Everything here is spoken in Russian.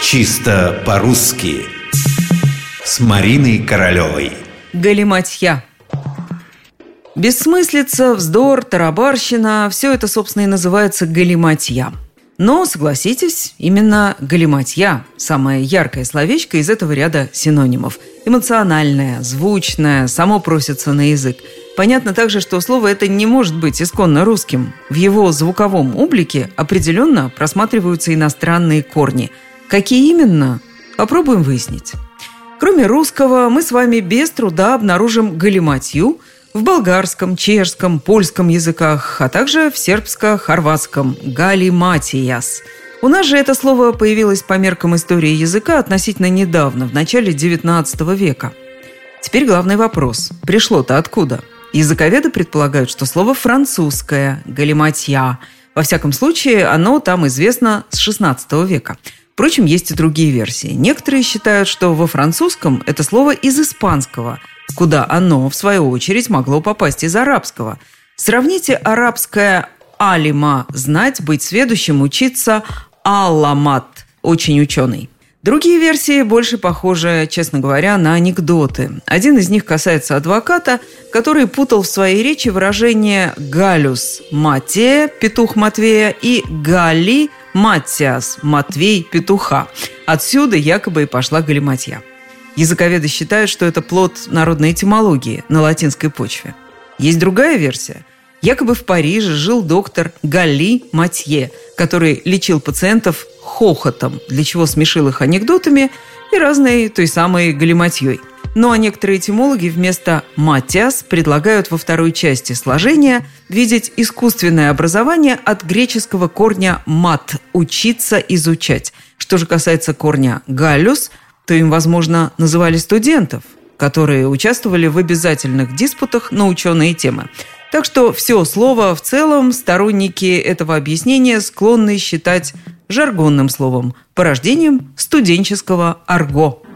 Чисто по-русски С Мариной Королевой Галиматья Бессмыслица, вздор, тарабарщина – все это, собственно, и называется галиматья. Но, согласитесь, именно галиматья – самое яркое словечко из этого ряда синонимов. Эмоциональное, звучное, само просится на язык. Понятно также, что слово это не может быть исконно русским. В его звуковом облике определенно просматриваются иностранные корни. Какие именно? Попробуем выяснить. Кроме русского, мы с вами без труда обнаружим галиматью – в болгарском, чешском, польском языках, а также в сербско-хорватском «галиматияс». У нас же это слово появилось по меркам истории языка относительно недавно, в начале XIX века. Теперь главный вопрос. Пришло-то откуда? Языковеды предполагают, что слово французское «галиматья». Во всяком случае, оно там известно с XVI века. Впрочем, есть и другие версии. Некоторые считают, что во французском это слово из испанского – куда оно, в свою очередь, могло попасть из арабского. Сравните арабское «алима» – знать, быть сведущим, учиться «аламат» – очень ученый. Другие версии больше похожи, честно говоря, на анекдоты. Один из них касается адвоката, который путал в своей речи выражение «галюс» – Матея, петух Матвея, и «гали» – Матиас – Матвей, петуха. Отсюда якобы и пошла галиматья. Языковеды считают, что это плод народной этимологии на латинской почве. Есть другая версия. Якобы в Париже жил доктор Галли Матье, который лечил пациентов хохотом, для чего смешил их анекдотами и разной той самой галиматьей. Ну а некоторые этимологи вместо «матиас» предлагают во второй части сложения видеть искусственное образование от греческого корня «мат» – «учиться, изучать». Что же касается корня «галюс», то им, возможно, называли студентов, которые участвовали в обязательных диспутах на ученые темы. Так что все слово в целом сторонники этого объяснения склонны считать жаргонным словом, порождением студенческого арго –